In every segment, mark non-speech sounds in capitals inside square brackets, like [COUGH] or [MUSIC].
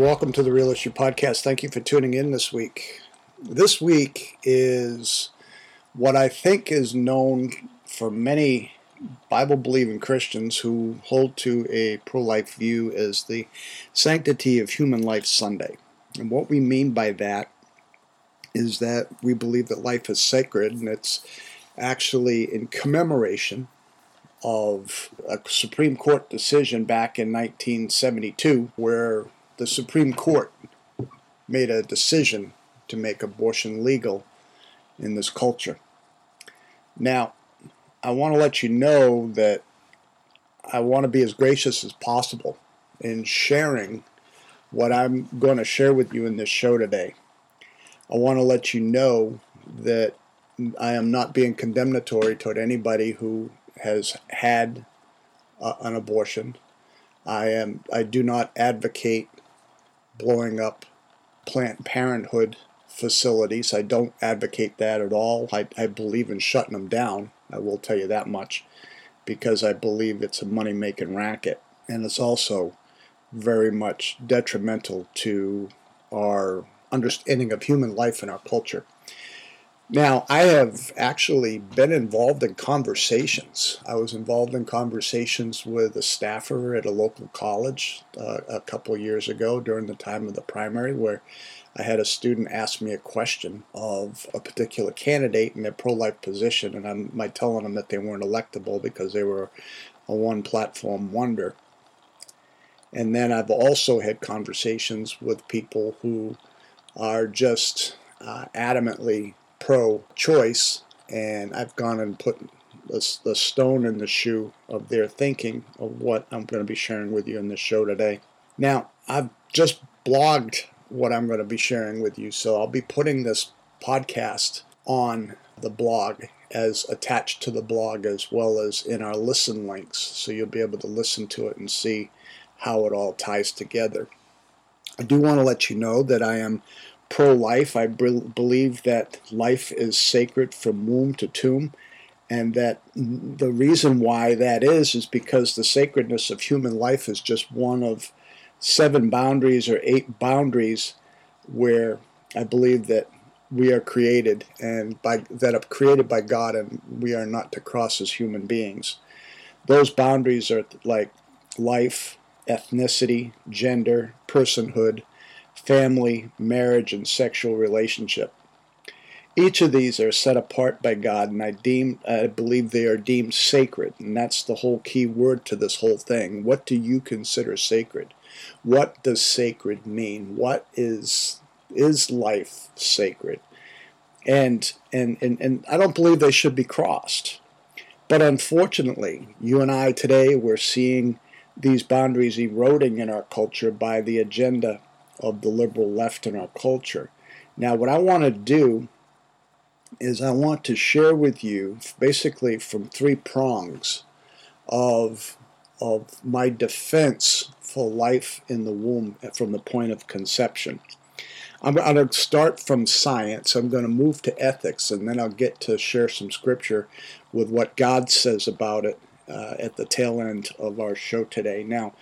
Welcome to the Real Issue Podcast. Thank you for tuning in this week. This week is what I think is known for many Bible believing Christians who hold to a pro life view as the Sanctity of Human Life Sunday. And what we mean by that is that we believe that life is sacred and it's actually in commemoration of a Supreme Court decision back in 1972 where the Supreme Court made a decision to make abortion legal in this culture. Now, I want to let you know that I want to be as gracious as possible in sharing what I'm going to share with you in this show today. I want to let you know that I am not being condemnatory toward anybody who has had uh, an abortion. I am I do not advocate blowing up Planned Parenthood facilities. I don't advocate that at all. I, I believe in shutting them down. I will tell you that much because I believe it's a money making racket. And it's also very much detrimental to our understanding of human life and our culture. Now, I have actually been involved in conversations. I was involved in conversations with a staffer at a local college uh, a couple years ago during the time of the primary, where I had a student ask me a question of a particular candidate in their pro life position, and I'm my telling them that they weren't electable because they were a one platform wonder. And then I've also had conversations with people who are just uh, adamantly pro choice, and I've gone and put the, the stone in the shoe of their thinking of what I'm going to be sharing with you in this show today. Now, I've just blogged what I'm going to be sharing with you, so I'll be putting this podcast on the blog as attached to the blog as well as in our listen links, so you'll be able to listen to it and see how it all ties together. I do want to let you know that I am pro life. I believe that life is sacred from womb to tomb, and that the reason why that is is because the sacredness of human life is just one of seven boundaries or eight boundaries where I believe that we are created and by that are created by God and we are not to cross as human beings. Those boundaries are like life, ethnicity, gender, personhood, family, marriage, and sexual relationship. Each of these are set apart by God, and I deem I believe they are deemed sacred, and that's the whole key word to this whole thing. What do you consider sacred? What does sacred mean? What is is life sacred? And and and, and I don't believe they should be crossed. But unfortunately, you and I today we're seeing these boundaries eroding in our culture by the agenda of the liberal left in our culture. Now, what I want to do is I want to share with you basically from three prongs of, of my defense for life in the womb from the point of conception. I'm going to start from science. I'm going to move to ethics, and then I'll get to share some scripture with what God says about it uh, at the tail end of our show today. Now,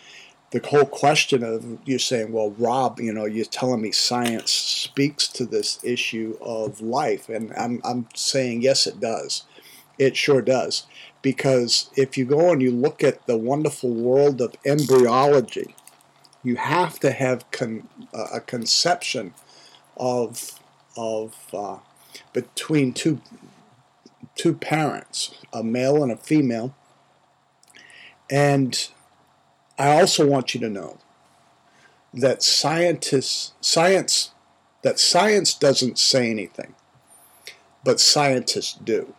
the whole question of you saying, well, Rob, you know, you're telling me science speaks to this issue of life. And I'm, I'm saying, yes, it does. It sure does. Because if you go and you look at the wonderful world of embryology, you have to have con- a conception of, of uh, between two, two parents, a male and a female. And I also want you to know that scientists, science, that science doesn't say anything, but scientists do.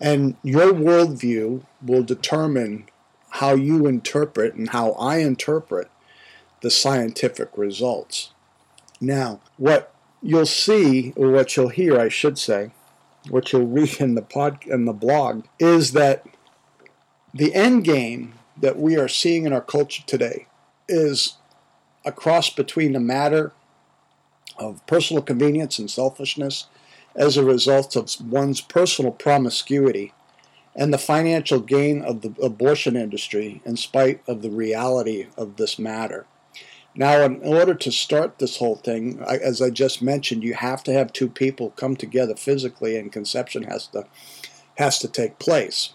And your worldview will determine how you interpret and how I interpret the scientific results. Now, what you'll see, or what you'll hear, I should say, what you'll read in the pod in the blog, is that the end game that we are seeing in our culture today is a cross between the matter of personal convenience and selfishness as a result of one's personal promiscuity and the financial gain of the abortion industry in spite of the reality of this matter. Now, in order to start this whole thing, as I just mentioned, you have to have two people come together physically, and conception has to has to take place.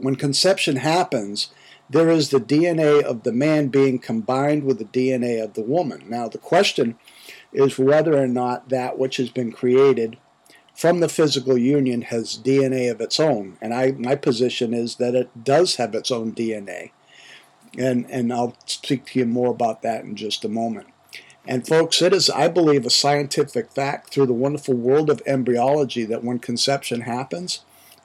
When conception happens, there is the DNA of the man being combined with the DNA of the woman. Now, the question is whether or not that which has been created from the physical union has DNA of its own. And I, my position is that it does have its own DNA. And, and I'll speak to you more about that in just a moment. And folks, it is, I believe, a scientific fact through the wonderful world of embryology that when conception happens,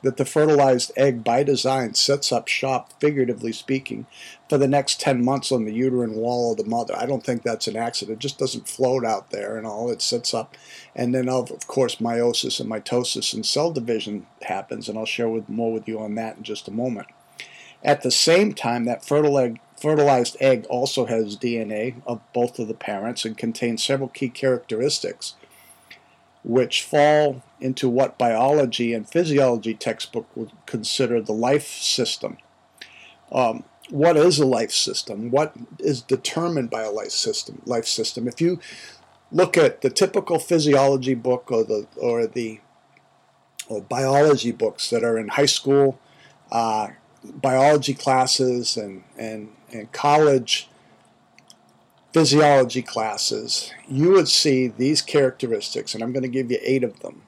that the fertilized egg by design sets up shop, figuratively speaking, for the next 10 months on the uterine wall of the mother. I don't think that's an accident. It just doesn't float out there and all. It sets up. And then, of, of course, meiosis and mitosis and cell division happens, and I'll share with, more with you on that in just a moment. At the same time, that fertilized egg also has DNA of both of the parents and contains several key characteristics which fall into what biology and physiology textbook would consider the life system. Um, what is a life system? What is determined by a life system? Life system. If you look at the typical physiology book or the or the or biology books that are in high school uh, biology classes and and and college physiology classes, you would see these characteristics, and I'm going to give you eight of them,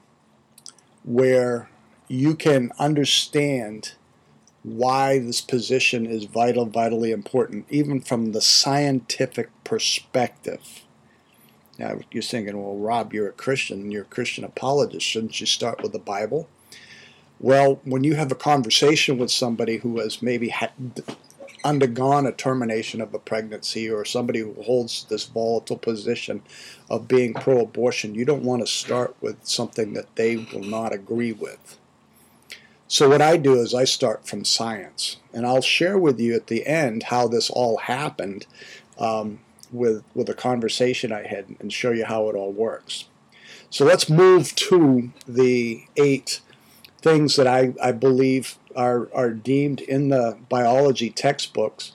where you can understand why this position is vital, vitally important, even from the scientific perspective. Now, you're thinking, well, Rob, you're a Christian, you're a Christian apologist. Shouldn't you start with the Bible? Well, when you have a conversation with somebody who has maybe had undergone a termination of a pregnancy or somebody who holds this volatile position of being pro abortion, you don't want to start with something that they will not agree with. So, what I do is I start from science, and I'll share with you at the end how this all happened um, with, with a conversation I had and show you how it all works. So, let's move to the eight things that I, I believe are, are deemed in the biology textbooks.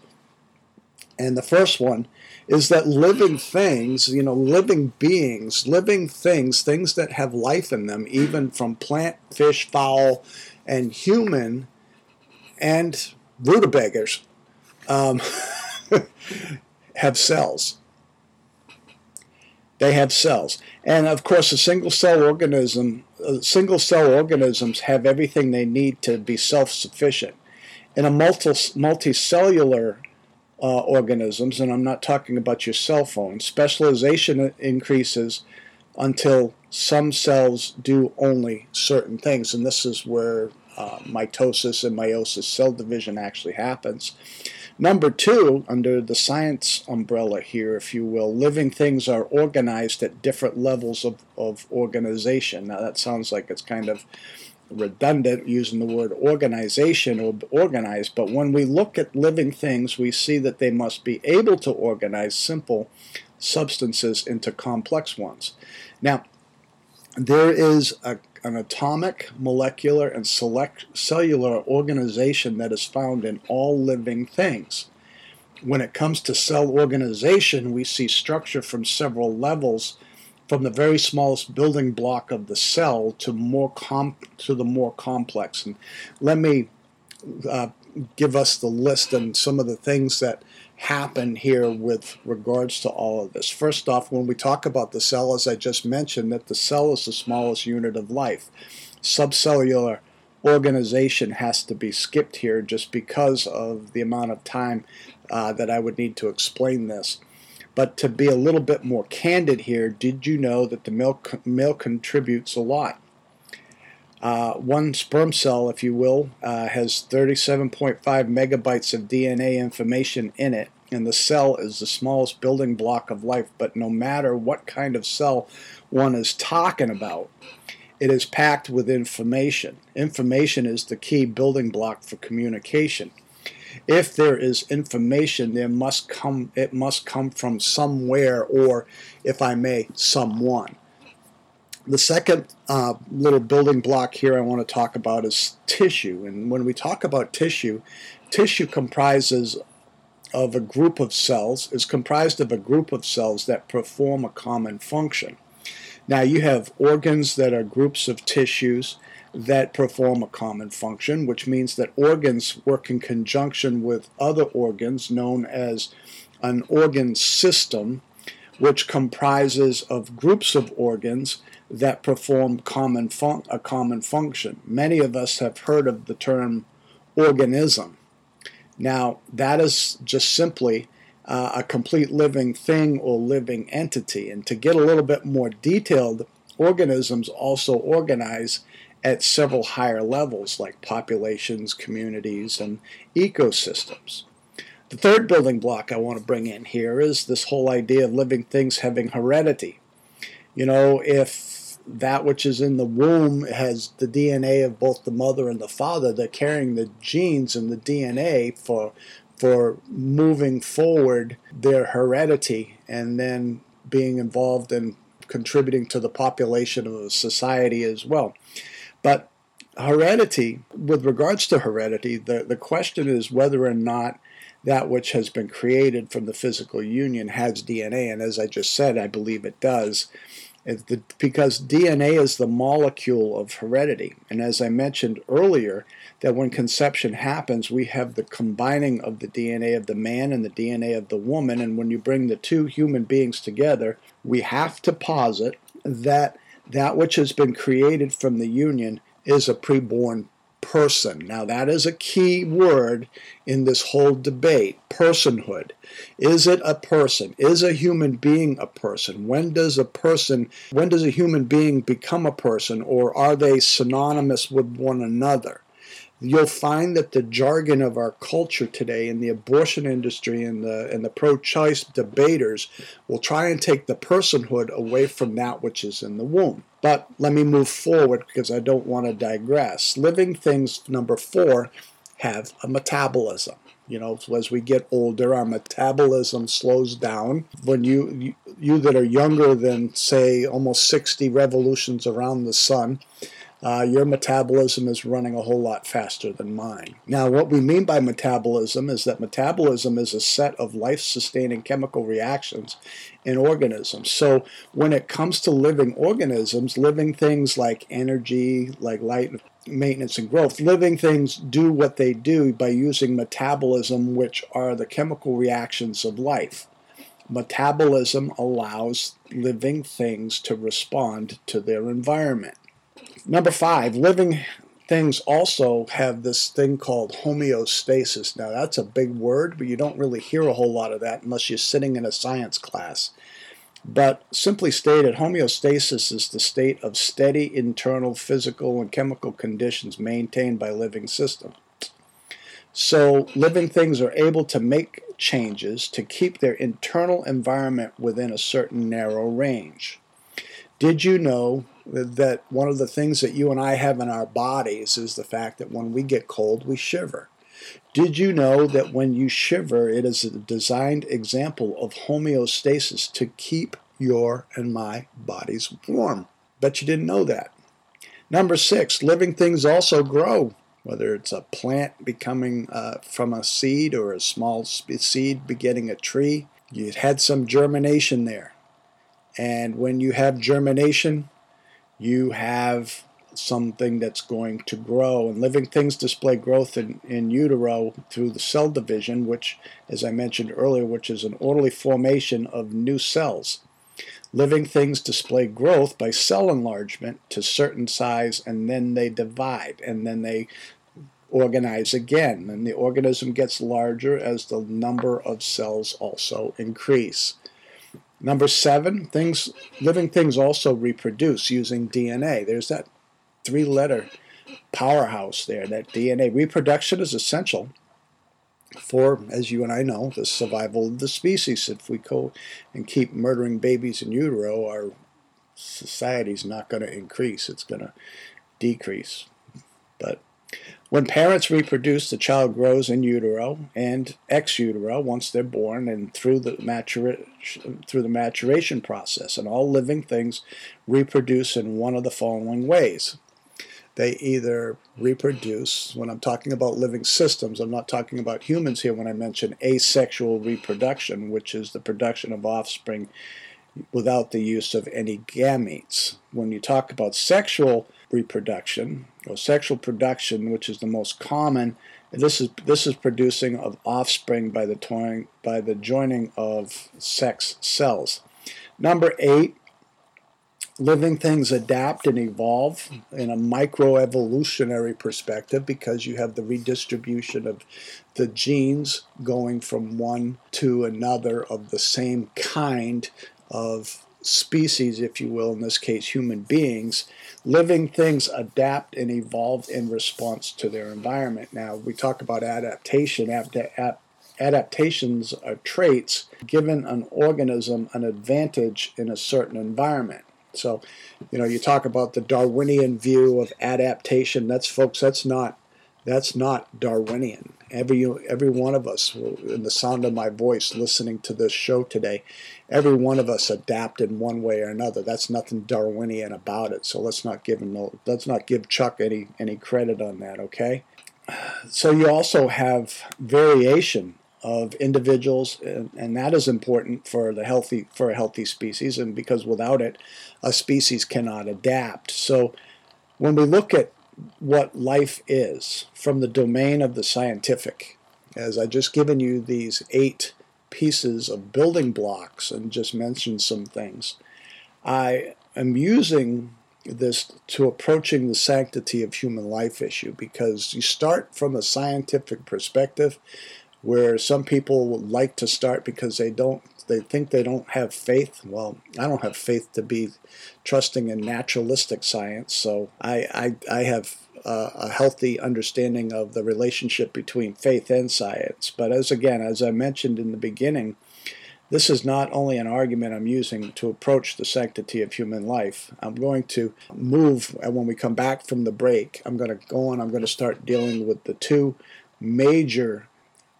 And the first one is that living things, you know, living beings, living things, things that have life in them, even from plant, fish, fowl, and human, and rutabagas, um, [LAUGHS] have cells. They have cells. And of course, a single cell organism uh, single cell organisms have everything they need to be self sufficient. In a multi, multicellular uh, organisms, and I'm not talking about your cell phone, specialization increases until some cells do only certain things, and this is where uh, mitosis and meiosis, cell division, actually happens. Number two, under the science umbrella here, if you will, living things are organized at different levels of, of organization. Now, that sounds like it's kind of redundant using the word organization or organized, but when we look at living things, we see that they must be able to organize simple substances into complex ones. Now, there is a an atomic, molecular, and select cellular organization that is found in all living things. When it comes to cell organization, we see structure from several levels, from the very smallest building block of the cell to more com- to the more complex. And let me uh, give us the list and some of the things that happen here with regards to all of this. First off, when we talk about the cell, as I just mentioned, that the cell is the smallest unit of life. Subcellular organization has to be skipped here just because of the amount of time uh, that I would need to explain this. But to be a little bit more candid here, did you know that the milk, male contributes a lot? Uh, one sperm cell, if you will, uh, has 37.5 megabytes of DNA information in it, and the cell is the smallest building block of life. But no matter what kind of cell one is talking about, it is packed with information. Information is the key building block for communication. If there is information, there must come it must come from somewhere, or, if I may, someone. The second uh, little building block here I want to talk about is tissue. And when we talk about tissue, tissue comprises of a group of cells is comprised of a group of cells that perform a common function. Now, you have organs that are groups of tissues that perform a common function, which means that organs work in conjunction with other organs known as an organ system, which comprises of groups of organs that perform common fun- a common function. Many of us have heard of the term organism. Now, that is just simply uh, a complete living thing or living entity. And to get a little bit more detailed, organisms also organize at several higher levels, like populations, communities, and ecosystems. The third building block I want to bring in here is this whole idea of living things having heredity. You know, if that which is in the womb has the DNA of both the mother and the father, they're carrying the genes and the DNA for for moving forward their heredity and then being involved in contributing to the population of society as well. But heredity, with regards to heredity, the, the question is whether or not that which has been created from the physical union has DNA. And as I just said, I believe it does. The, because DNA is the molecule of heredity. And as I mentioned earlier, that when conception happens, we have the combining of the DNA of the man and the DNA of the woman. And when you bring the two human beings together, we have to posit that that which has been created from the union is a preborn person. Now, that is a key word in this whole debate personhood. Is it a person? Is a human being a person? When does a person, when does a human being become a person, or are they synonymous with one another? You'll find that the jargon of our culture today in the abortion industry and the and the pro-choice debaters will try and take the personhood away from that which is in the womb. But let me move forward because I don't want to digress. Living things number 4 have a metabolism. You know, as we get older, our metabolism slows down. When you, you you that are younger than say almost 60 revolutions around the sun, uh, your metabolism is running a whole lot faster than mine. Now, what we mean by metabolism is that metabolism is a set of life sustaining chemical reactions in organisms. So, when it comes to living organisms, living things like energy, like light, maintenance, and growth, living things do what they do by using metabolism, which are the chemical reactions of life. Metabolism allows living things to respond to their environment. Number five, living things also have this thing called homeostasis. Now, that's a big word, but you don't really hear a whole lot of that unless you're sitting in a science class. But simply stated, homeostasis is the state of steady internal physical and chemical conditions maintained by living systems. So, living things are able to make changes to keep their internal environment within a certain narrow range. Did you know that one of the things that you and I have in our bodies is the fact that when we get cold, we shiver? Did you know that when you shiver, it is a designed example of homeostasis to keep your and my bodies warm? Bet you didn't know that. Number six, living things also grow, whether it's a plant becoming uh, from a seed or a small seed begetting a tree. You had some germination there. And when you have germination, you have something that's going to grow. And living things display growth in, in utero through the cell division, which, as I mentioned earlier, which is an orderly formation of new cells. Living things display growth by cell enlargement to certain size, and then they divide, and then they organize again. And the organism gets larger as the number of cells also increase. Number seven, things living things also reproduce using DNA. There's that three letter powerhouse there, that DNA. Reproduction is essential for, as you and I know, the survival of the species. If we go and keep murdering babies in utero, our society's not going to increase, it's going to decrease. But when parents reproduce, the child grows in utero and ex utero once they're born and through the, maturation, through the maturation process. And all living things reproduce in one of the following ways. they either reproduce, when I'm talking about living systems, I'm not talking about humans here when I mention asexual reproduction, which is the production of offspring without the use of any gametes. When you talk about sexual reproduction or sexual production, which is the most common, this is this is producing of offspring by the toying, by the joining of sex cells. Number eight, living things adapt and evolve in a microevolutionary perspective because you have the redistribution of the genes going from one to another of the same kind of species, if you will, in this case, human beings, living things adapt and evolve in response to their environment. Now, we talk about adaptation. Adaptations are traits given an organism an advantage in a certain environment. So, you know, you talk about the Darwinian view of adaptation. That's, folks, that's not that's not Darwinian. Every every one of us, in the sound of my voice, listening to this show today, every one of us adapt in one way or another. That's nothing Darwinian about it. So let's not give him let's not give Chuck any any credit on that. Okay. So you also have variation of individuals, and, and that is important for the healthy for a healthy species, and because without it, a species cannot adapt. So when we look at what life is from the domain of the scientific, as I just given you these eight pieces of building blocks and just mentioned some things, I am using this to approaching the sanctity of human life issue because you start from a scientific perspective where some people like to start because they don't they think they don't have faith well i don't have faith to be trusting in naturalistic science so i i, I have a healthy understanding of the relationship between faith and science but as again as i mentioned in the beginning this is not only an argument I'm using to approach the sanctity of human life. I'm going to move, and when we come back from the break, I'm going to go on, I'm going to start dealing with the two major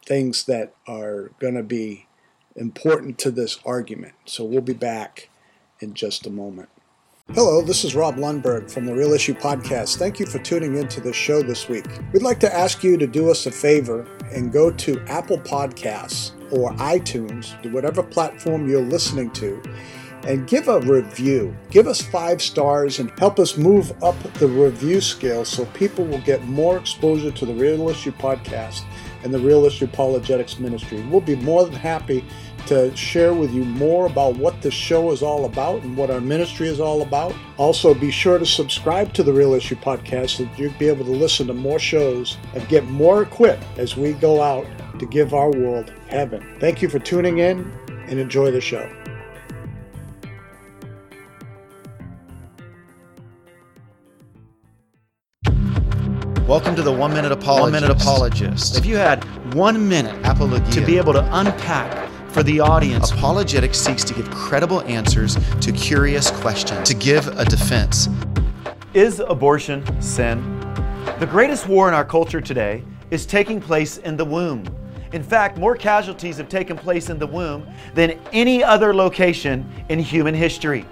things that are going to be important to this argument. So we'll be back in just a moment. Hello, this is Rob Lundberg from the Real Issue Podcast. Thank you for tuning into this show this week. We'd like to ask you to do us a favor and go to Apple Podcasts or iTunes, whatever platform you're listening to, and give a review. Give us five stars and help us move up the review scale so people will get more exposure to the Real Issue Podcast and the Real Issue Apologetics Ministry. We'll be more than happy to share with you more about what this show is all about and what our ministry is all about. Also, be sure to subscribe to the Real Issue Podcast so you'll be able to listen to more shows and get more equipped as we go out to give our world heaven. Thank you for tuning in and enjoy the show. Welcome to the One Minute Apologist. One Minute Apologist. If you had one minute Apologia. to be able to unpack for the audience, Apologetics seeks to give credible answers to curious questions, to give a defense. is abortion sin? The greatest war in our culture today is taking place in the womb. In fact, more casualties have taken place in the womb than any other location in human history.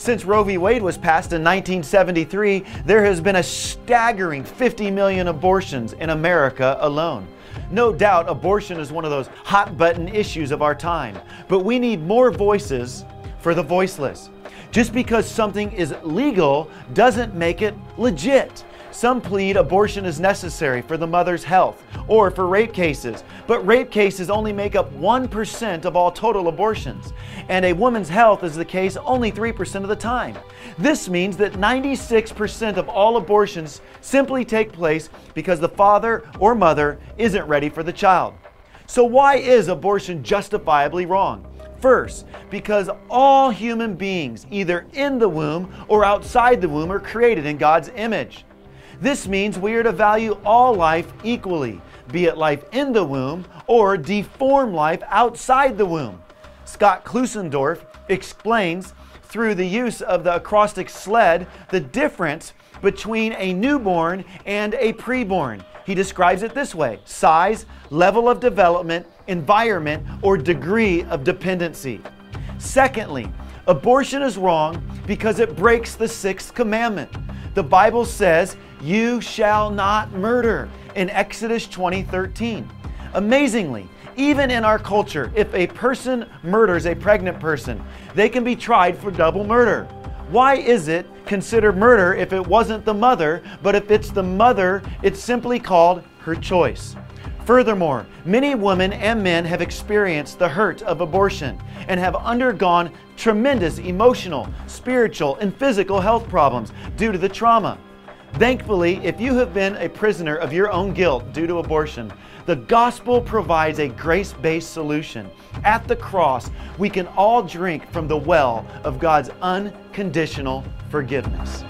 Since Roe v. Wade was passed in 1973, there has been a staggering 50 million abortions in America alone. No doubt abortion is one of those hot button issues of our time, but we need more voices for the voiceless. Just because something is legal doesn't make it legit. Some plead abortion is necessary for the mother's health or for rape cases, but rape cases only make up 1% of all total abortions, and a woman's health is the case only 3% of the time. This means that 96% of all abortions simply take place because the father or mother isn't ready for the child. So, why is abortion justifiably wrong? First, because all human beings, either in the womb or outside the womb, are created in God's image. This means we are to value all life equally, be it life in the womb or deformed life outside the womb. Scott Klusendorf explains through the use of the acrostic SLED the difference between a newborn and a preborn. He describes it this way size, level of development, environment, or degree of dependency. Secondly, abortion is wrong because it breaks the sixth commandment. The Bible says, You shall not murder in Exodus 20 13. Amazingly, even in our culture, if a person murders a pregnant person, they can be tried for double murder. Why is it considered murder if it wasn't the mother, but if it's the mother, it's simply called her choice? Furthermore, many women and men have experienced the hurt of abortion and have undergone tremendous emotional, spiritual, and physical health problems due to the trauma. Thankfully, if you have been a prisoner of your own guilt due to abortion, the gospel provides a grace based solution. At the cross, we can all drink from the well of God's unconditional forgiveness.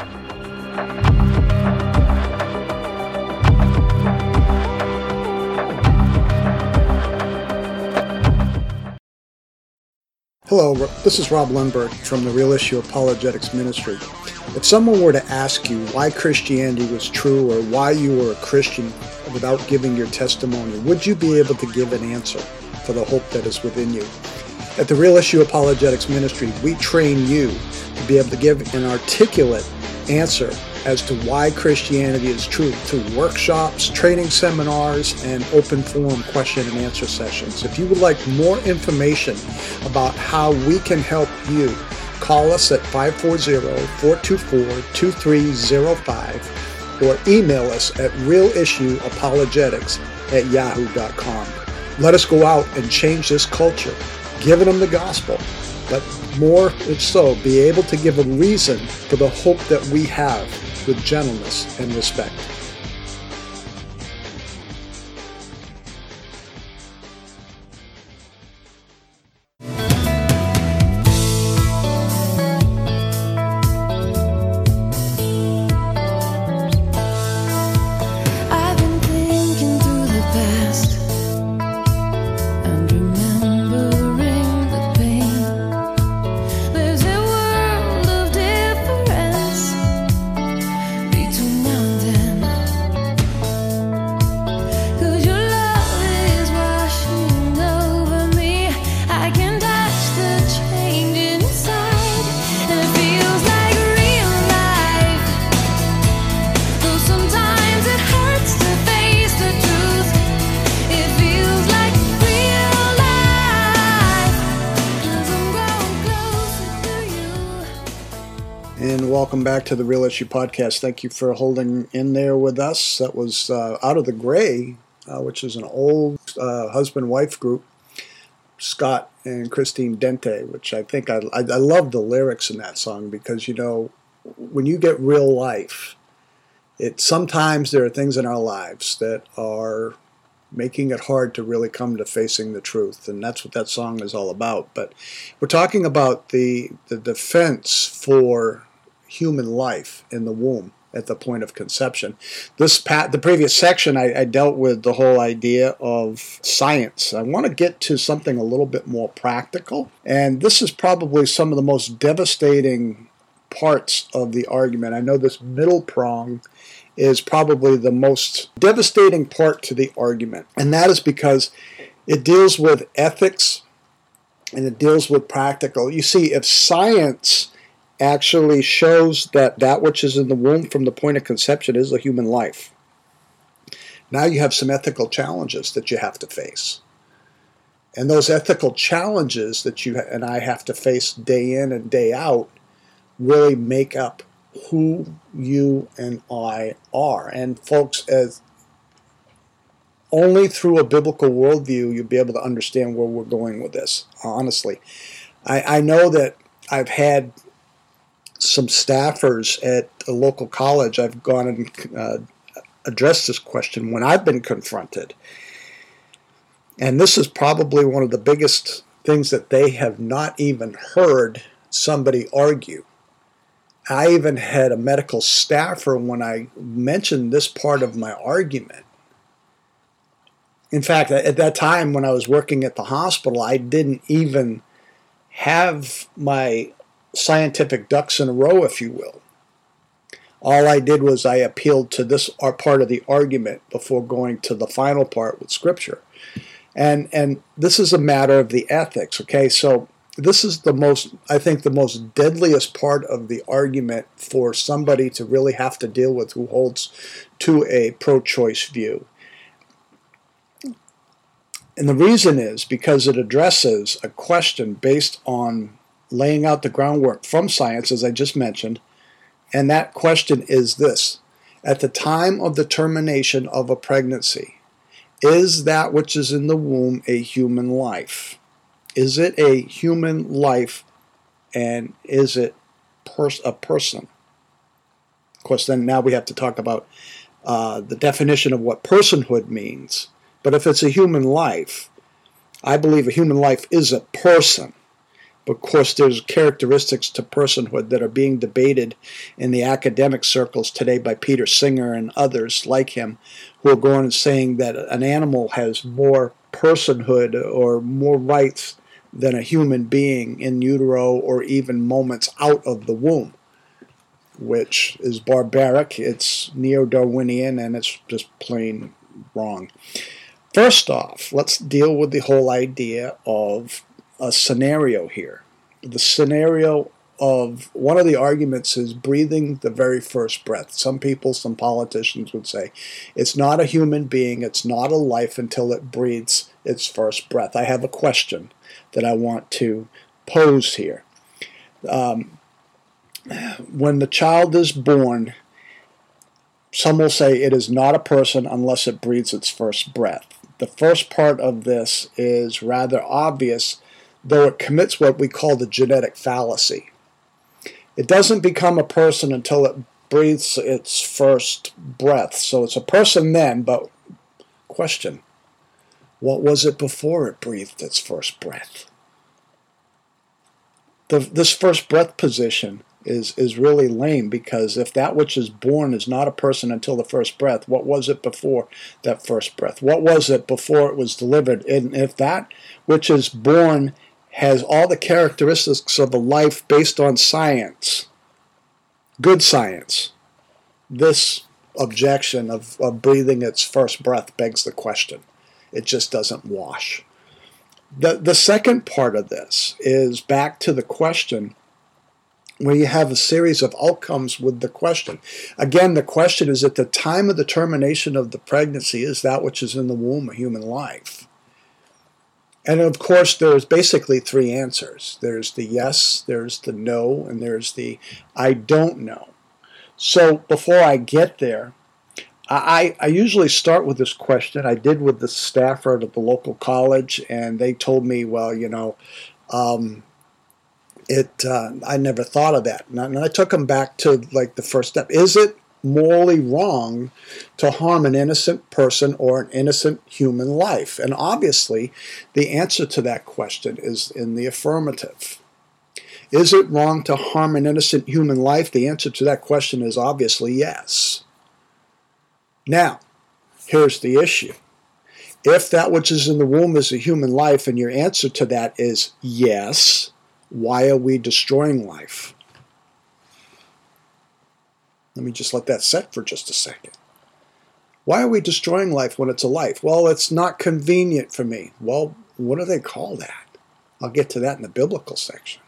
Hello, this is Rob Lundberg from the Real Issue Apologetics Ministry. If someone were to ask you why Christianity was true or why you were a Christian without giving your testimony, would you be able to give an answer for the hope that is within you? At the Real Issue Apologetics Ministry, we train you to be able to give an articulate answer as to why Christianity is true through workshops, training seminars, and open forum question and answer sessions. If you would like more information about how we can help you, call us at 540-424-2305 or email us at realissueapologetics at yahoo.com. Let us go out and change this culture, giving them the gospel, but more if so, be able to give a reason for the hope that we have with gentleness and respect. Welcome back to the Real Issue Podcast. Thank you for holding in there with us. That was uh, Out of the Gray, uh, which is an old uh, husband wife group, Scott and Christine Dente, which I think I, I, I love the lyrics in that song because, you know, when you get real life, it sometimes there are things in our lives that are making it hard to really come to facing the truth and that's what that song is all about but we're talking about the the defense for human life in the womb at the point of conception. This pat, the previous section, I, I, dealt with the whole idea of science. I want to get to something a little bit more practical, and this is probably some of the most devastating parts of the argument. I know this middle prong is probably the most devastating part to the argument, and that is because it deals with ethics and it deals with practical. You see, if science actually shows that that which is in the womb from the point of conception is a human life. Now you have some ethical challenges that you have to face. And those ethical challenges that you and I have to face day in and day out really make up who you and I are. And folks, as only through a biblical worldview you'll be able to understand where we're going with this. Honestly, I, I know that I've had some staffers at a local college, I've gone and uh, addressed this question when I've been confronted. And this is probably one of the biggest things that they have not even heard somebody argue. I even had a medical staffer when I mentioned this part of my argument. In fact, at that time when I was working at the hospital, I didn't even have my scientific ducks in a row, if you will. All I did was I appealed to this uh, part of the argument before going to the final part with Scripture. And, and this is a matter of the ethics, okay? So this is the most, I think, the most deadliest part of the argument for somebody to really have to deal with who holds to a pro choice view. And the reason is because it addresses a question based on laying out the groundwork from science, as I just mentioned. And that question is this At the time of the termination of a pregnancy, is that which is in the womb a human life? Is it a human life and is it pers- a person? Of course, then now we have to talk about uh, the definition of what personhood means. But if it's a human life, I believe a human life is a person. Of course, there's characteristics to personhood that are being debated in the academic circles today by Peter Singer and others like him, who are going and saying that an animal has more personhood or more rights than a human being in utero or even moments out of the womb, which is barbaric, it's neo Darwinian, and it's just plain wrong. First off, let's deal with the whole idea of a scenario here. The scenario of one of the arguments is breathing the very first breath. Some people, some politicians would say it's not a human being, it's not a life until it breathes its first breath. I have a question that I want to pose here. Um, when the child is born, some will say it is not a person unless it breathes its first breath. The first part of this is rather obvious, though it commits what we call the genetic fallacy. It doesn't become a person until it breathes its first breath. So it's a person then, but question what was it before it breathed its first breath? The, this first breath position is, is really lame because if that which is born is not a person until the first breath, what was it before that first breath? What was it before it was delivered? And if that which is born has all the characteristics of a life based on science, good science, this objection of, of breathing its first breath begs the question. It just doesn't wash. The, the second part of this is back to the question where you have a series of outcomes with the question. Again, the question is at the time of the termination of the pregnancy, is that which is in the womb a human life? And of course, there's basically three answers there's the yes, there's the no, and there's the I don't know. So before I get there, I, I usually start with this question. I did with the staffer at the local college, and they told me, well, you know, um, it. Uh, I never thought of that, and I, and I took them back to like the first step. Is it morally wrong to harm an innocent person or an innocent human life? And obviously, the answer to that question is in the affirmative. Is it wrong to harm an innocent human life? The answer to that question is obviously yes. Now, here's the issue. If that which is in the womb is a human life and your answer to that is yes, why are we destroying life? Let me just let that set for just a second. Why are we destroying life when it's a life? Well, it's not convenient for me. Well, what do they call that? I'll get to that in the biblical section.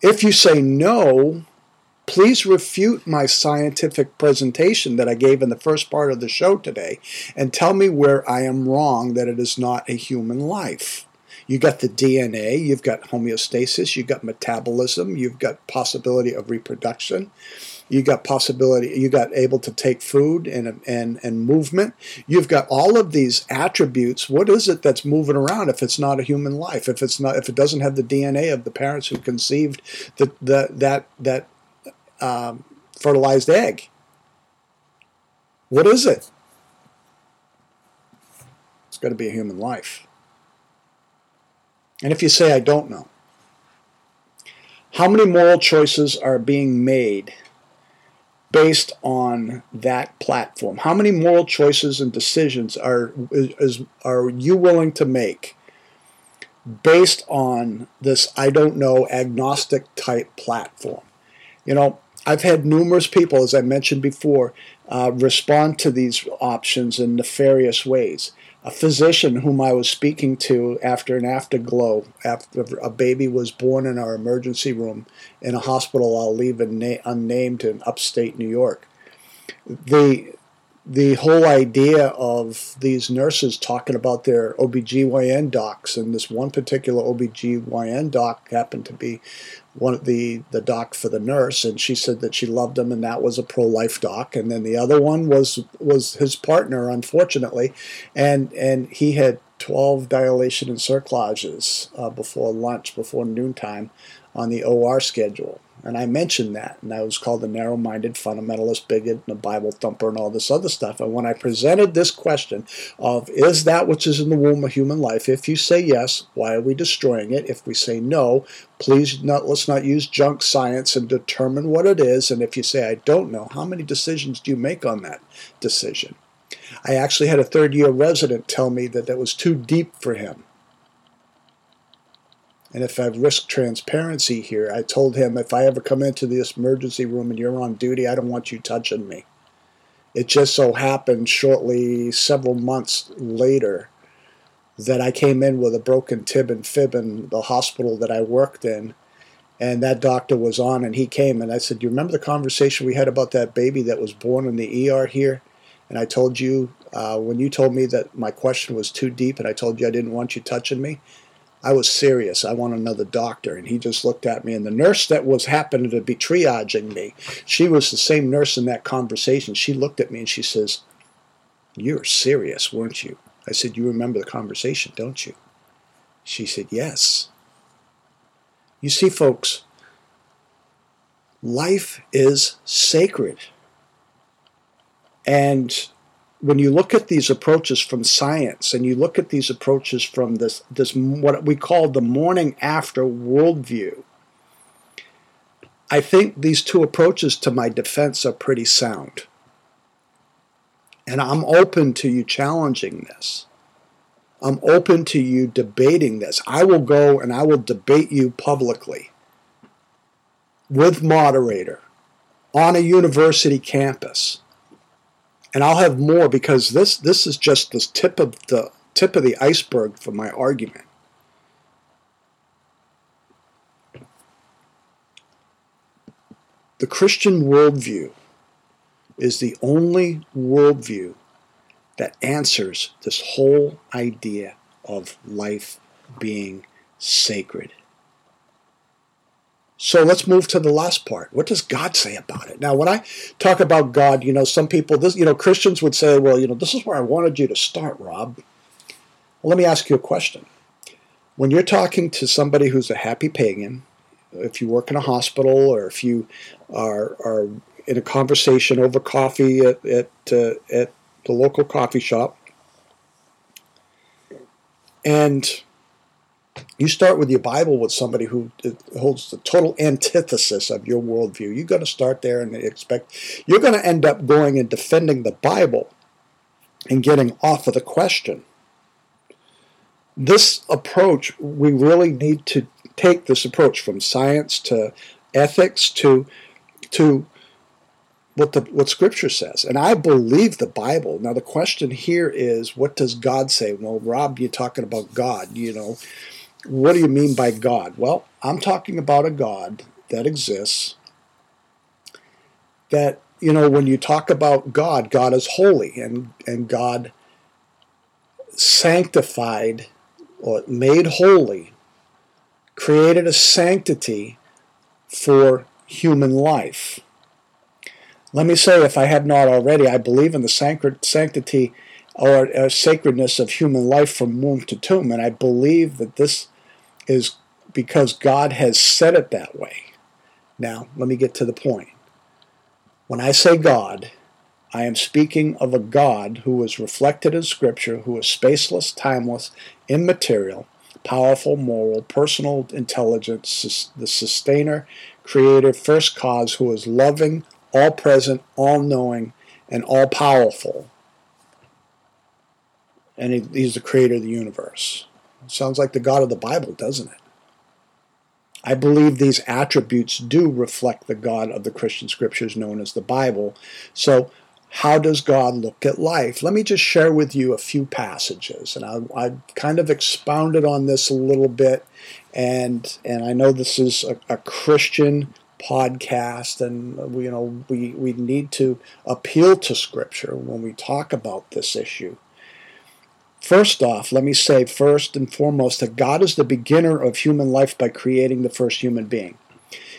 If you say no, please refute my scientific presentation that I gave in the first part of the show today and tell me where I am wrong that it is not a human life. You got the DNA, you've got homeostasis, you've got metabolism, you've got possibility of reproduction, you've got possibility, you got able to take food and and and movement. You've got all of these attributes. What is it that's moving around if it's not a human life? If it's not, if it doesn't have the DNA of the parents who conceived the, the that that um, fertilized egg. What is it? It's got to be a human life. And if you say, I don't know, how many moral choices are being made based on that platform? How many moral choices and decisions are, is, are you willing to make based on this I don't know agnostic type platform? You know, I've had numerous people, as I mentioned before, uh, respond to these options in nefarious ways. A physician whom I was speaking to after an afterglow, after a baby was born in our emergency room in a hospital I'll leave unnamed in upstate New York. The the whole idea of these nurses talking about their OBGYN docs, and this one particular OBGYN doc happened to be one of the, the doc for the nurse, and she said that she loved him, and that was a pro-life doc. And then the other one was was his partner, unfortunately, and and he had 12 dilation and cerclages uh, before lunch, before noontime, on the OR schedule. And I mentioned that, and I was called a narrow minded fundamentalist bigot and a Bible thumper and all this other stuff. And when I presented this question of, is that which is in the womb a human life? If you say yes, why are we destroying it? If we say no, please not, let's not use junk science and determine what it is. And if you say, I don't know, how many decisions do you make on that decision? I actually had a third year resident tell me that that was too deep for him and if I risk transparency here, I told him if I ever come into this emergency room and you're on duty, I don't want you touching me. It just so happened shortly, several months later, that I came in with a broken tib and fib in the hospital that I worked in. And that doctor was on, and he came, and I said, Do you remember the conversation we had about that baby that was born in the ER here? And I told you, uh, when you told me that my question was too deep, and I told you I didn't want you touching me, I was serious. I want another doctor. And he just looked at me. And the nurse that was happening to be triaging me, she was the same nurse in that conversation. She looked at me and she says, You're serious, weren't you? I said, You remember the conversation, don't you? She said, Yes. You see, folks, life is sacred. And when you look at these approaches from science and you look at these approaches from this, this what we call the morning after worldview, I think these two approaches to my defense are pretty sound. And I'm open to you challenging this. I'm open to you debating this. I will go and I will debate you publicly with moderator on a university campus and I'll have more because this this is just the tip of the tip of the iceberg for my argument. The Christian worldview is the only worldview that answers this whole idea of life being sacred. So let's move to the last part. What does God say about it? Now, when I talk about God, you know, some people, this, you know, Christians would say, well, you know, this is where I wanted you to start, Rob. Well, let me ask you a question. When you're talking to somebody who's a happy pagan, if you work in a hospital or if you are, are in a conversation over coffee at, at, uh, at the local coffee shop, and you start with your Bible with somebody who uh, holds the total antithesis of your worldview. You're going to start there and expect you're going to end up going and defending the Bible and getting off of the question. This approach, we really need to take this approach from science to ethics to to what the what Scripture says, and I believe the Bible. Now the question here is, what does God say? Well, Rob, you're talking about God, you know what do you mean by God? Well, I'm talking about a God that exists. That, you know, when you talk about God, God is holy and, and God sanctified or made holy, created a sanctity for human life. Let me say, if I had not already, I believe in the sanctity or, or sacredness of human life from womb to tomb, and I believe that this is because God has said it that way. Now, let me get to the point. When I say God, I am speaking of a God who is reflected in Scripture, who is spaceless, timeless, immaterial, powerful, moral, personal intelligence, the sustainer, creator, first cause, who is loving, all present, all knowing, and all powerful. And he, he's the creator of the universe. Sounds like the God of the Bible, doesn't it? I believe these attributes do reflect the God of the Christian scriptures known as the Bible. So, how does God look at life? Let me just share with you a few passages, and I, I kind of expounded on this a little bit, and and I know this is a, a Christian podcast, and you know we we need to appeal to Scripture when we talk about this issue. First off, let me say first and foremost that God is the beginner of human life by creating the first human being.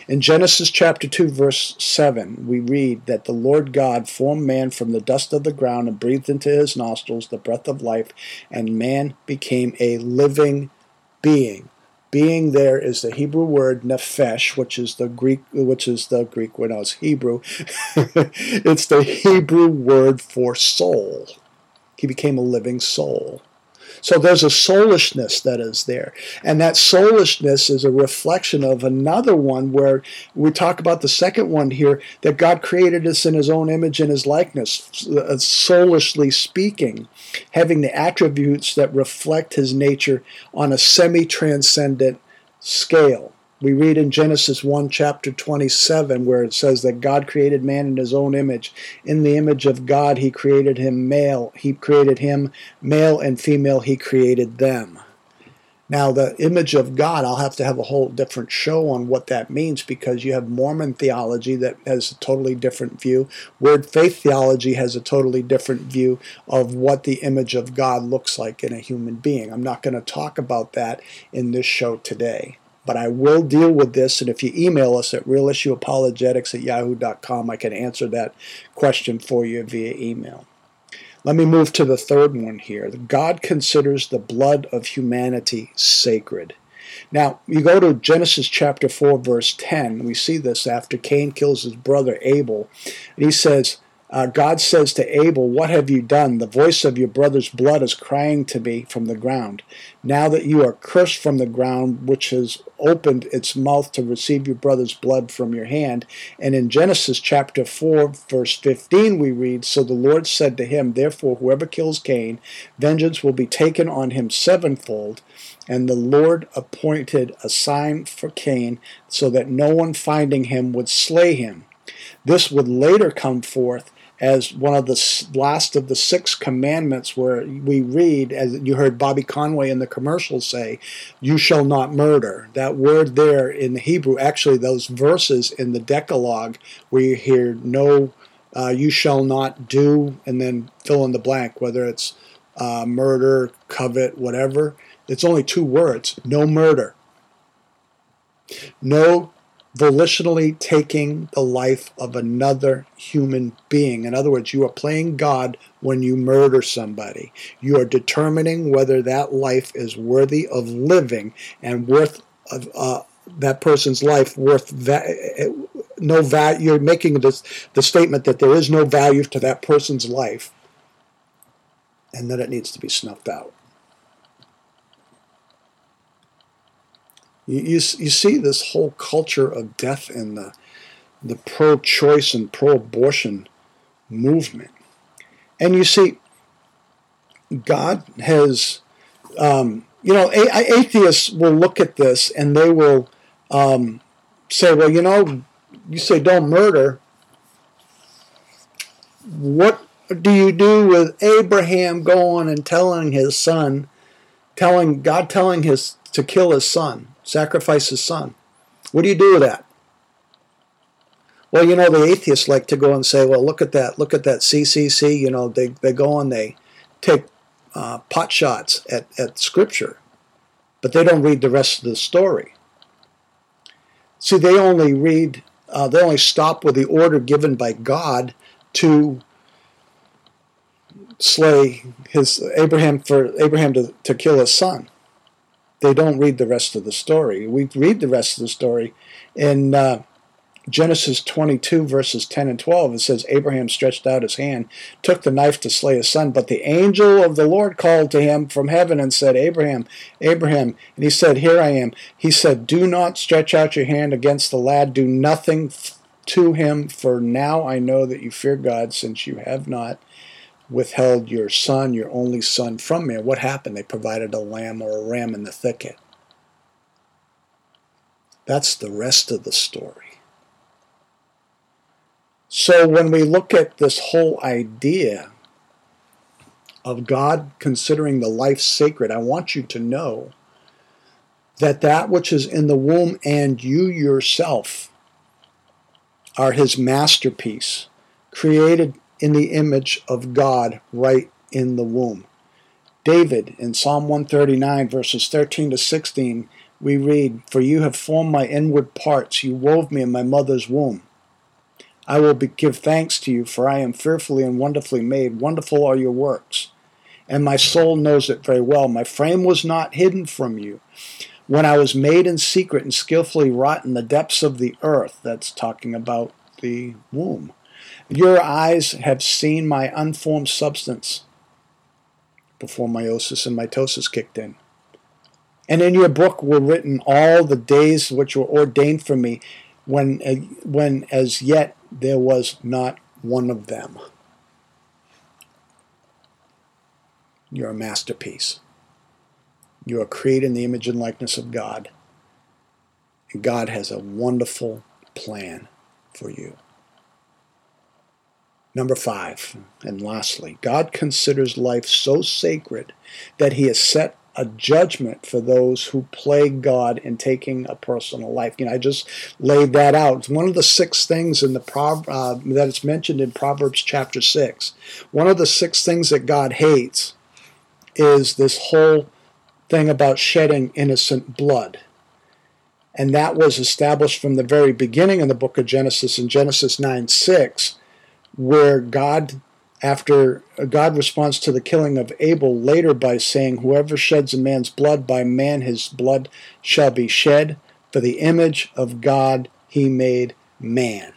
In Genesis chapter 2, verse 7, we read that the Lord God formed man from the dust of the ground and breathed into his nostrils the breath of life, and man became a living being. Being there is the Hebrew word nephesh, which is the Greek, which is the Greek when I was Hebrew. [LAUGHS] it's the Hebrew word for soul. He became a living soul. So there's a soulishness that is there. And that soulishness is a reflection of another one where we talk about the second one here that God created us in his own image and his likeness, uh, soulishly speaking, having the attributes that reflect his nature on a semi transcendent scale we read in Genesis 1, chapter 27, where it says that God created man in his own image. In the image of God, he created him male. He created him male and female, he created them. Now, the image of God, I'll have to have a whole different show on what that means because you have Mormon theology that has a totally different view. Word faith theology has a totally different view of what the image of God looks like in a human being. I'm not going to talk about that in this show today. But I will deal with this, and if you email us at realissueapologetics at yahoo.com, I can answer that question for you via email. Let me move to the third one here. God considers the blood of humanity sacred. Now, you go to Genesis chapter 4, verse 10. We see this after Cain kills his brother Abel. And he says, uh, God says to Abel, What have you done? The voice of your brother's blood is crying to me from the ground. Now that you are cursed from the ground, which has opened its mouth to receive your brother's blood from your hand. And in Genesis chapter 4, verse 15, we read, So the Lord said to him, Therefore, whoever kills Cain, vengeance will be taken on him sevenfold. And the Lord appointed a sign for Cain, so that no one finding him would slay him. This would later come forth as one of the last of the six commandments where we read, as you heard Bobby Conway in the commercial say, you shall not murder. That word there in the Hebrew, actually those verses in the Decalogue where you hear no, uh, you shall not do, and then fill in the blank, whether it's uh, murder, covet, whatever. It's only two words, no murder. No volitionally taking the life of another human being. In other words, you are playing God when you murder somebody. You are determining whether that life is worthy of living and worth of uh, that person's life worth va- no value. You're making this, the statement that there is no value to that person's life and that it needs to be snuffed out. You, you, you see this whole culture of death in the, the pro choice and pro abortion movement. And you see, God has, um, you know, a- atheists will look at this and they will um, say, well, you know, you say don't murder. What do you do with Abraham going and telling his son, telling God telling his to kill his son? Sacrifice his son. What do you do with that? Well, you know, the atheists like to go and say, well, look at that, look at that CCC. You know, they, they go and they take uh, pot shots at, at Scripture, but they don't read the rest of the story. See, they only read, uh, they only stop with the order given by God to slay his Abraham for Abraham to, to kill his son they don't read the rest of the story. We read the rest of the story in uh, Genesis 22, verses 10 and 12. It says, Abraham stretched out his hand, took the knife to slay his son, but the angel of the Lord called to him from heaven and said, Abraham, Abraham. And he said, Here I am. He said, Do not stretch out your hand against the lad, do nothing to him, for now I know that you fear God, since you have not withheld your son, your only son, from me. what happened? They provided a lamb or a ram in the thicket. That's the rest of the story. So when we look at this whole idea of God considering the life sacred, I want you to know that that which is in the womb and you yourself are his masterpiece, created in the image of God right in the womb. David in Psalm 139, verses 13 to 16, we read, For you have formed my inward parts, you wove me in my mother's womb. I will be, give thanks to you, for I am fearfully and wonderfully made. Wonderful are your works. And my soul knows it very well. My frame was not hidden from you. When I was made in secret and skillfully wrought in the depths of the earth, that's talking about the womb. Your eyes have seen my unformed substance before meiosis and mitosis kicked in. And in your book were written all the days which were ordained for me, when, uh, when as yet there was not one of them. You're a masterpiece. You are created in the image and likeness of God. And God has a wonderful plan for you. Number five, and lastly, God considers life so sacred that he has set a judgment for those who plague God in taking a personal life. You know, I just laid that out. It's one of the six things in the uh, that it's mentioned in Proverbs chapter six. One of the six things that God hates is this whole thing about shedding innocent blood. And that was established from the very beginning in the book of Genesis in Genesis 9 6, where God after God responds to the killing of Abel later by saying, Whoever sheds a man's blood, by man his blood shall be shed. For the image of God he made man.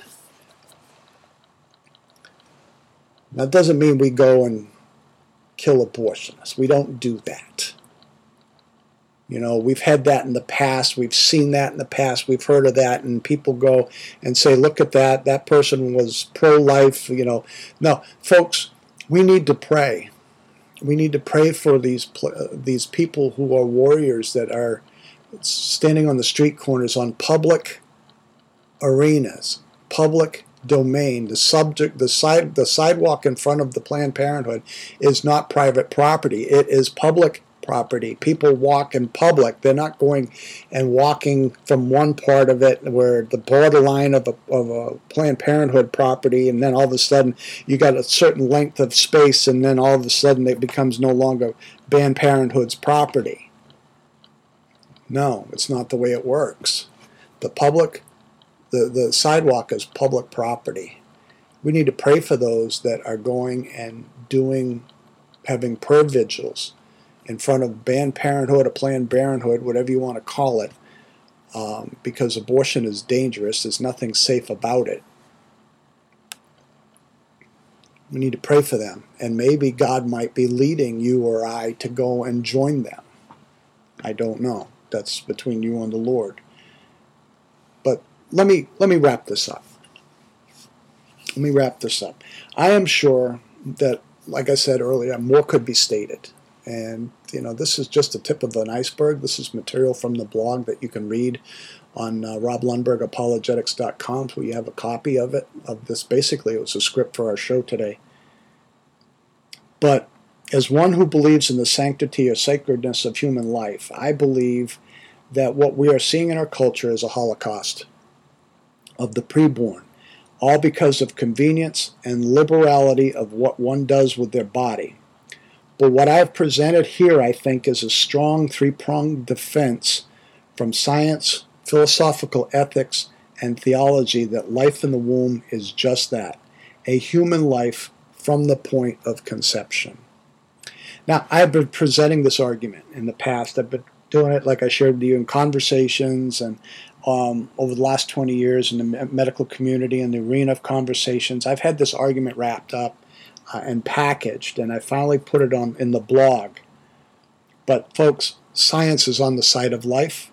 That doesn't mean we go and kill abortionists. We don't do that. You know, we've had that in the past. We've seen that in the past. We've heard of that, and people go and say, "Look at that! That person was pro-life." You know, no, folks, we need to pray. We need to pray for these uh, these people who are warriors that are standing on the street corners on public arenas, public domain. The subject, the side, the sidewalk in front of the Planned Parenthood is not private property. It is public property. People walk in public. They're not going and walking from one part of it where the borderline of a, of a Planned Parenthood property, and then all of a sudden you got a certain length of space, and then all of a sudden it becomes no longer Planned Parenthood's property. No, it's not the way it works. The public, the, the sidewalk is public property. We need to pray for those that are going and doing, having prayer vigils in front of Banned Parenthood or Planned Parenthood, whatever you want to call it, um, because abortion is dangerous. There's nothing safe about it. We need to pray for them, and maybe God might be leading you or I to go and join them. I don't know. That's between you and the Lord. But let me let me wrap this up. Let me wrap this up. I am sure that, like I said earlier, more could be stated. And you know, this is just the tip of an iceberg. This is material from the blog that you can read on uh, roblundbergapologetics.com, so you have a copy of it. Of this, basically, it was a script for our show today. But as one who believes in the sanctity or sacredness of human life, I believe that what we are seeing in our culture is a holocaust of the preborn, all because of convenience and liberality of what one does with their body. But what I've presented here, I think, is a strong three pronged defense from science, philosophical ethics, and theology that life in the womb is just that a human life from the point of conception. Now, I've been presenting this argument in the past. I've been doing it, like I shared with you, in conversations and um, over the last 20 years in the medical community, in the arena of conversations. I've had this argument wrapped up uh, and packaged, and I finally put it on in the blog. But folks, science is on the side of life.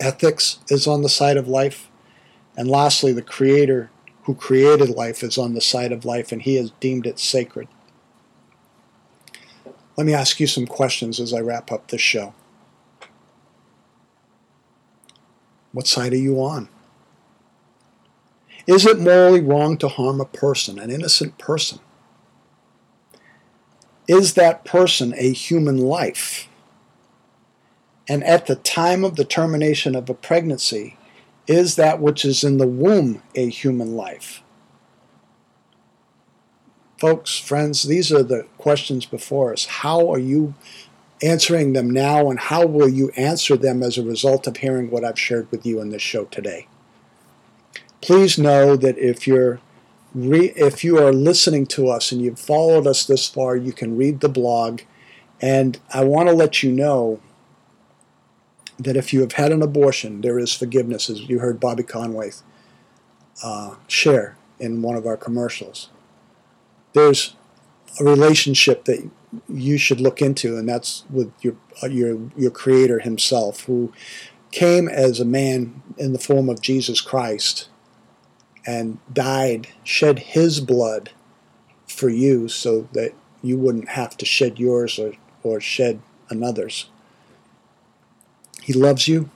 Ethics is on the side of life. And lastly, the creator who created life is on the side of life, and he has deemed it sacred. Let me ask you some questions as I wrap up this show. What side are you on? Is it morally wrong to harm a person, an innocent person? Is that person a human life? And at the time of the termination of a pregnancy, is that which is in the womb a human life? Folks, friends, these are the questions before us. How are you answering them now, and how will you answer them as a result of hearing what I've shared with you in this show today? Please know that if you're re- if you are listening to us and you've followed us this far, you can read the blog. And I want to let you know that if you have had an abortion, there is forgiveness, as you heard Bobby Conway uh, share in one of our commercials. There's a relationship that you should look into, and that's with your uh, your your Creator Himself, who came as a man in the form of Jesus Christ and died, shed His blood for you, so that you wouldn't have to shed yours or or shed another's. He loves you.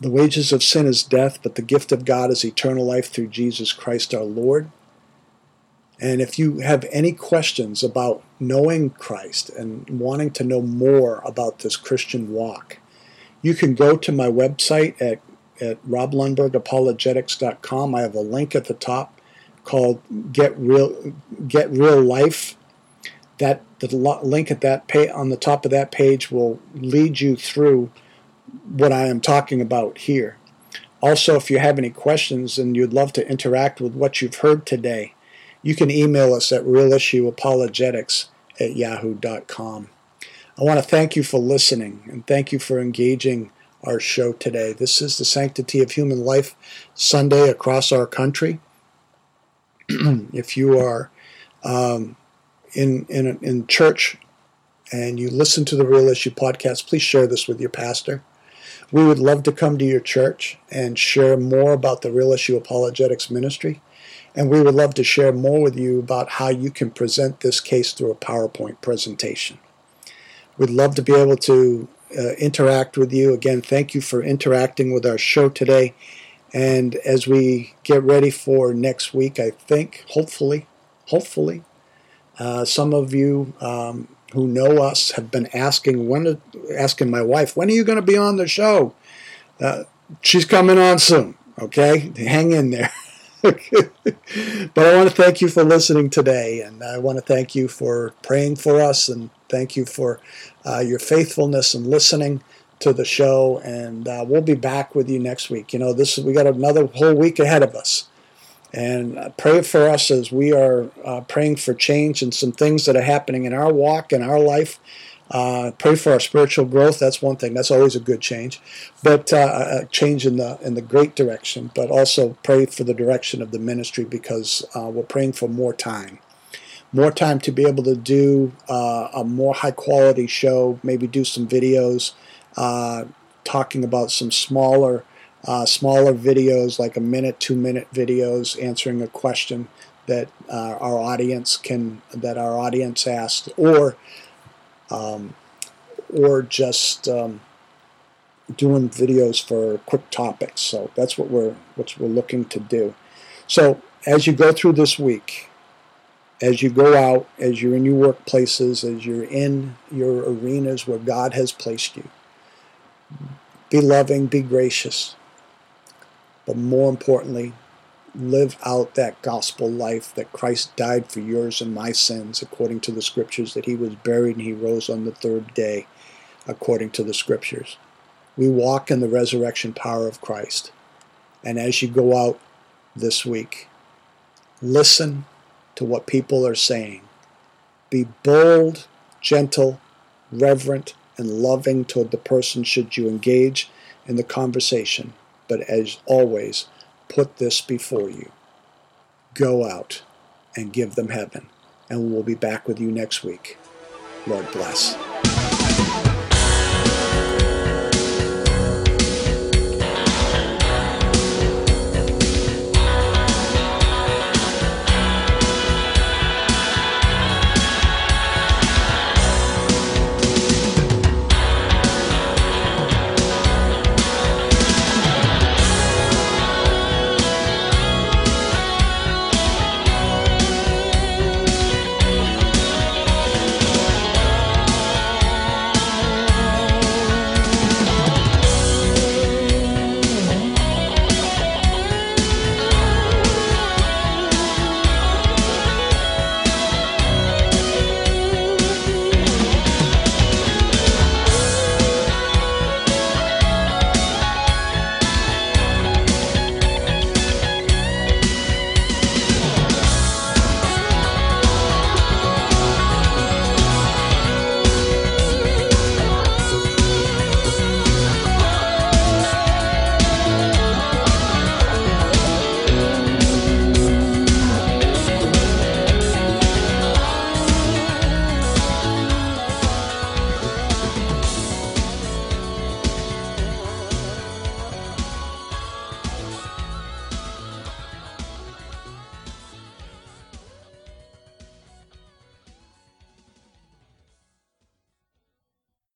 The wages of sin is death, but the gift of God is eternal life through Jesus Christ our Lord. And if you have any questions about knowing Christ and wanting to know more about this Christian walk, you can go to my website at, at roblundbergapologetics.com. I have a link at the top called Get Real Get Real Life. That the link at that page on the top of that page will lead you through what I am talking about here. Also, if you have any questions and you'd love to interact with what you've heard today, you can email us at realissueapologetics at yahoo.com. I want to thank you for listening and thank you for engaging our show today. This is the Sanctity of Human Life Sunday across our country. [CLEARS THROAT] if you are um, in, in, in church and you listen to the Real Issue podcast, please share this with your pastor. We would love to come to your church and share more about the Real Issue Apologetics Ministry. And we would love to share more with you about how you can present this case through a PowerPoint presentation. We'd love to be able to uh, interact with you. Again, thank you for interacting with our show today. And as we get ready for next week, I think, hopefully, hopefully, uh, some of you um, who know us have been asking when, asking my wife, when are you going to be on the show? Uh, she's coming on soon. Okay, hang in there. [LAUGHS] but I want to thank you for listening today, and I want to thank you for praying for us, and thank you for uh, your faithfulness and listening to the show. And uh, we'll be back with you next week. You know, this we got another whole week ahead of us, and uh, pray for us as we are uh, praying for change and some things that are happening in our walk and our life uh, pray for our spiritual growth. That's one thing. That's always a good change, but uh, a change in the in the great direction. But also pray for the direction of the ministry because uh, we're praying for more time, more time to be able to do uh, a more high quality show. Maybe do some videos, uh, talking about some smaller uh, smaller videos, like a minute, two minute videos, answering a question that our audience can that our audience asked, or um, or just um, doing videos for quick topics. So that's what we're what we're looking to do. So as you go through this week, as you go out, as you're in your workplaces, as you're in your arenas where God has placed you, be loving, be gracious, but more importantly, live out that gospel life that Christ died for yours and my sins, according to the scriptures, that he was buried and he rose on the third day, according to the scriptures. We walk in the resurrection power of Christ. And as you go out this week, listen to what people are saying. Be bold, gentle, reverent, and loving toward the person should you engage in the conversation. But as always, put this before you. Go out and give them heaven. And we'll be back with you next week. Lord bless.